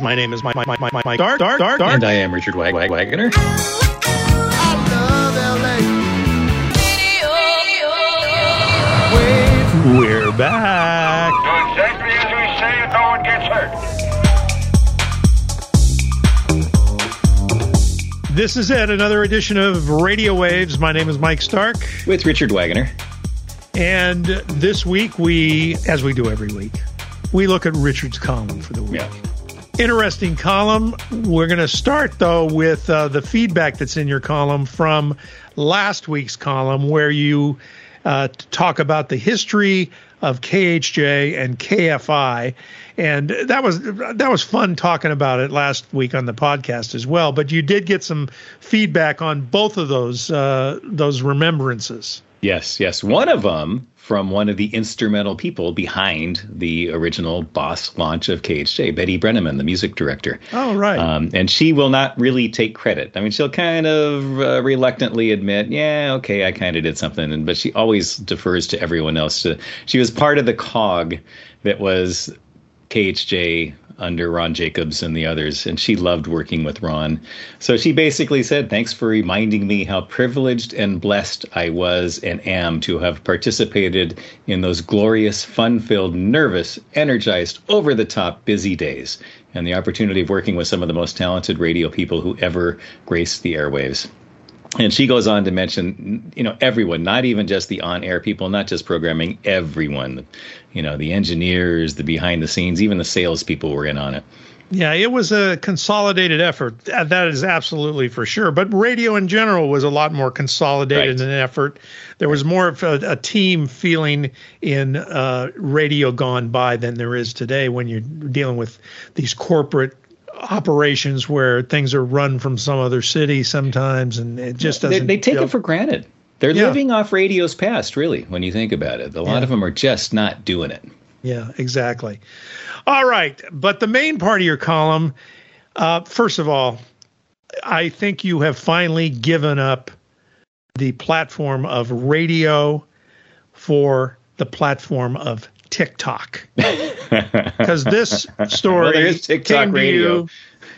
My name is Mike, Mike, Mike, Mike, Mike Dark, Dark, Dark, Dark. And I am Richard Wag- Wag- Wagner. We're back. Do exactly as we say and no one gets hurt. This is it, another edition of Radio Waves. My name is Mike Stark. With Richard Wagner. And this week, we, as we do every week, we look at Richard's column for the week. Yeah. Interesting column. We're going to start, though, with uh, the feedback that's in your column from last week's column, where you uh, talk about the history of KHJ and KFI, and that was that was fun talking about it last week on the podcast as well. But you did get some feedback on both of those uh, those remembrances. Yes, yes. One of them from one of the instrumental people behind the original Boss launch of KHJ, Betty Brenneman, the music director. Oh, right. Um, and she will not really take credit. I mean, she'll kind of uh, reluctantly admit, yeah, okay, I kind of did something. And, but she always defers to everyone else. She was part of the cog that was KHJ under Ron Jacobs and the others, and she loved working with Ron. So she basically said, Thanks for reminding me how privileged and blessed I was and am to have participated in those glorious, fun filled, nervous, energized, over the top, busy days, and the opportunity of working with some of the most talented radio people who ever graced the airwaves and she goes on to mention you know everyone not even just the on-air people not just programming everyone you know the engineers the behind the scenes even the salespeople were in on it Yeah, it was a consolidated effort. Uh, That is absolutely for sure. But radio in general was a lot more consolidated Right. in an effort. There was more of a, a team feeling in uh, radio gone by than there is today when you're dealing with these corporate operations where things are run from some other city sometimes, and it just they, doesn't. they take feel- it for granted they're Yeah. living off radio's past really when you think about it a lot Yeah. of them are just not doing it Yeah, exactly. All right, but the main part of your column, uh, first of all, I think you have finally given up the platform of radio for the platform of TikTok, because this story Well, TikTok came radio. to you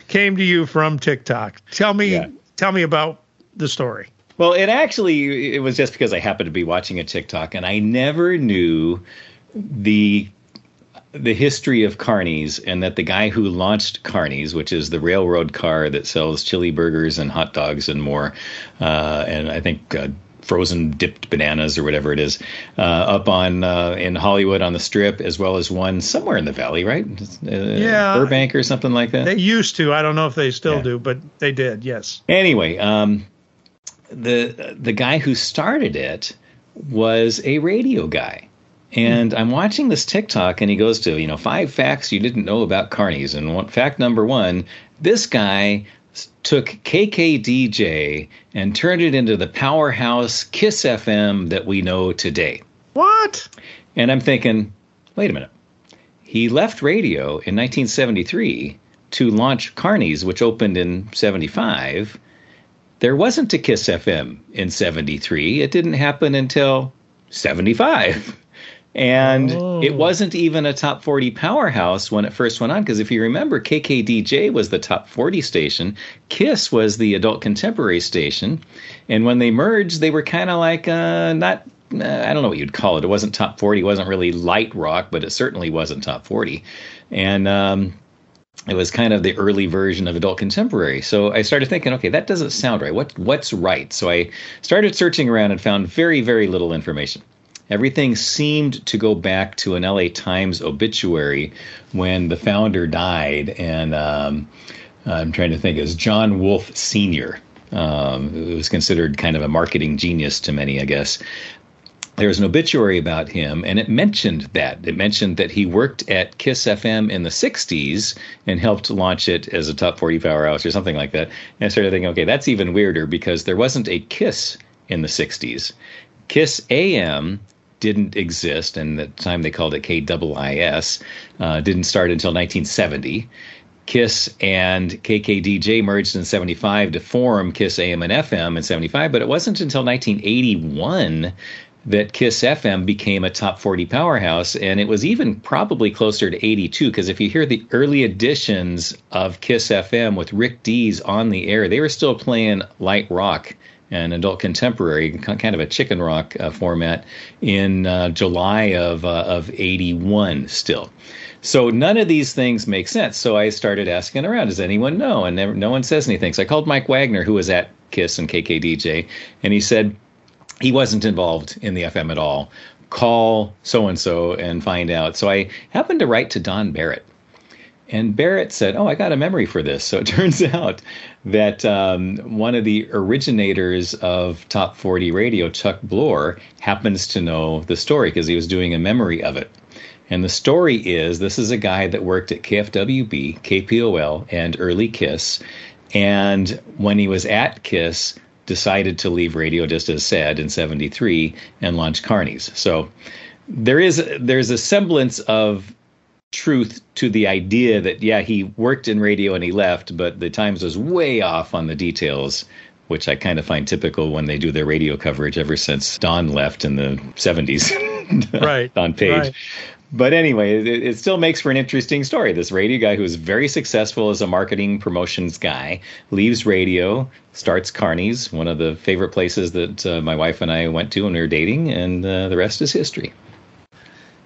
came to you from TikTok. Tell me, Yeah. tell me about the story. Well, it actually it was just because I happened to be watching a TikTok and I never knew the the history of Carney's and that the guy who launched Carney's, which is the railroad car that sells chili burgers and hot dogs and more, uh, and I think uh, frozen dipped bananas or whatever it is, uh, up on uh, in Hollywood on the Strip, as well as one somewhere in the Valley, right? Uh, Yeah. Burbank or something like that. They used to. I don't know if they still Yeah. do, but they did. Yes. Anyway, um, the the guy who started it was a radio guy. And I'm watching this TikTok, and he goes to, you know, five facts you didn't know about Carney's. And one, fact number one this guy took KKDJ and turned it into the powerhouse Kiss FM that we know today. What? And I'm thinking, wait a minute. He left radio in 1973 to launch Carney's, which opened in 75. There wasn't a Kiss FM in 73. It didn't happen until 75. And it wasn't even a top 40 powerhouse when it first went on. Because if you remember, KKDJ was the top 40 station, Kiss was the adult contemporary station. And when they merged, they were kind of like uh, not, uh, I don't know what you'd call it. It wasn't top 40, it wasn't really light rock, but it certainly wasn't top 40. And, um, it was kind of the early version of adult contemporary. So I started thinking, okay, that doesn't sound right. What what's right? So I started searching around and found very very little information. Everything seemed to go back to an LA Times obituary when the founder died, and um, I'm trying to think, as John Wolfe Sr., um, who was considered kind of a marketing genius to many, I guess there was an obituary about him, and it mentioned that. It mentioned that he worked at Kiss FM in the 60s and helped launch it as a top 40 powerhouse or something like that. And I started thinking, okay, that's even weirder because there wasn't a Kiss in the 60s. Kiss AM didn't exist, and at the time they called it KIIS, uh, didn't start until 1970. Kiss and KKDJ merged in 75 to form Kiss AM and FM in 75, but it wasn't until 1981 that Kiss FM became a top 40 powerhouse. And it was even probably closer to 82, because if you hear the early editions of Kiss FM with Rick Dees on the air, they were still playing light rock and adult contemporary, kind of a chicken rock uh, format, in uh, July of, uh, of 81 still. So none of these things make sense. So I started asking around, does anyone know? And never, no one says anything. So I called Mike Wagner, who was at Kiss and KKDJ, and he said, he wasn't involved in the FM at all. Call so and so and find out. So I happened to write to Don Barrett. And Barrett said, Oh, I got a memory for this. So it turns out that um, one of the originators of Top 40 Radio, Chuck Blore, happens to know the story because he was doing a memory of it. And the story is this is a guy that worked at KFWB, KPOL, and early Kiss. And when he was at Kiss, decided to leave radio just as said in 73 and launch Carney's. So there is there's a semblance of truth to the idea that yeah he worked in radio and he left but the times was way off on the details which I kind of find typical when they do their radio coverage ever since Don left in the 70s. right. Don Page. Right but anyway, it, it, still makes for an interesting story. This radio guy who is very successful as a marketing promotions guy leaves radio, starts Carney's, one of the favorite places that uh, my wife and I went to when we were dating, and uh, the rest is history.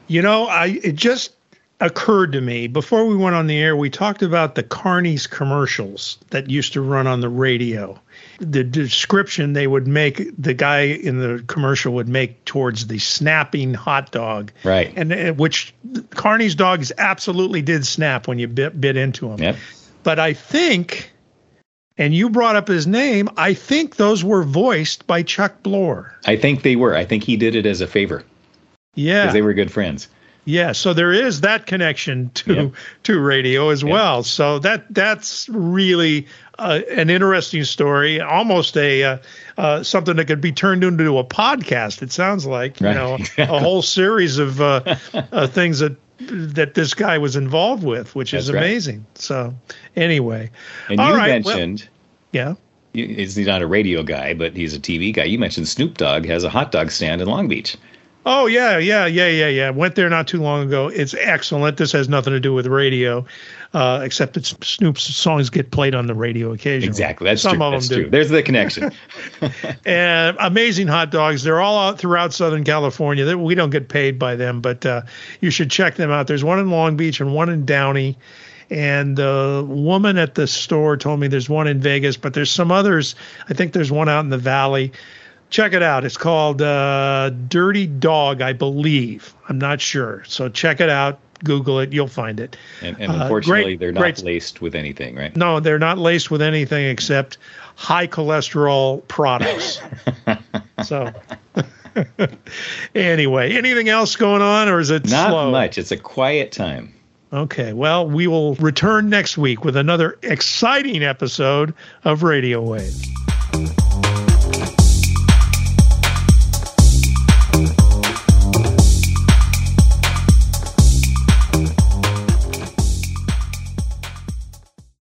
You know, I it just occurred to me before we went on the air. We talked about the Carney's commercials that used to run on the radio. The description they would make the guy in the commercial would make towards the snapping hot dog. Right. And uh, which carney's dogs absolutely did snap when you bit, bit into them yep. but i think and you brought up his name i think those were voiced by chuck blore i think they were. I think he did it as a favor. Yeah. Because they were good friends yeah, so there is that connection to yep. to radio as yep. well. So that that's really uh, an interesting story, almost a uh, uh, something that could be turned into a podcast. It sounds like you right. know a whole series of uh, uh, things that that this guy was involved with, which is amazing. Right. So anyway, and you right, mentioned, well, yeah, he's not a radio guy, but he's a TV guy. You mentioned Snoop Dogg has a hot dog stand in Long Beach. Oh yeah, yeah, yeah, yeah, yeah. Went there not too long ago. It's excellent. This has nothing to do with radio, uh, except that Snoop's songs get played on the radio occasionally. Exactly, that's Some true. of that's them true. do. There's the connection. and amazing hot dogs. They're all out throughout Southern California. We don't get paid by them, but uh, you should check them out. There's one in Long Beach and one in Downey. And the woman at the store told me there's one in Vegas, but there's some others. I think there's one out in the valley check it out. It's called uh, Dirty Dog, I believe. I'm not sure. So check it out. Google it. You'll find it. And, and unfortunately, uh, great, they're not great. laced with anything, right? No, they're not laced with anything except high cholesterol products. so. anyway, anything else going on, or is it not slow? much? It's a quiet time. Okay, well, we will return next week with another exciting episode of Radio Wave.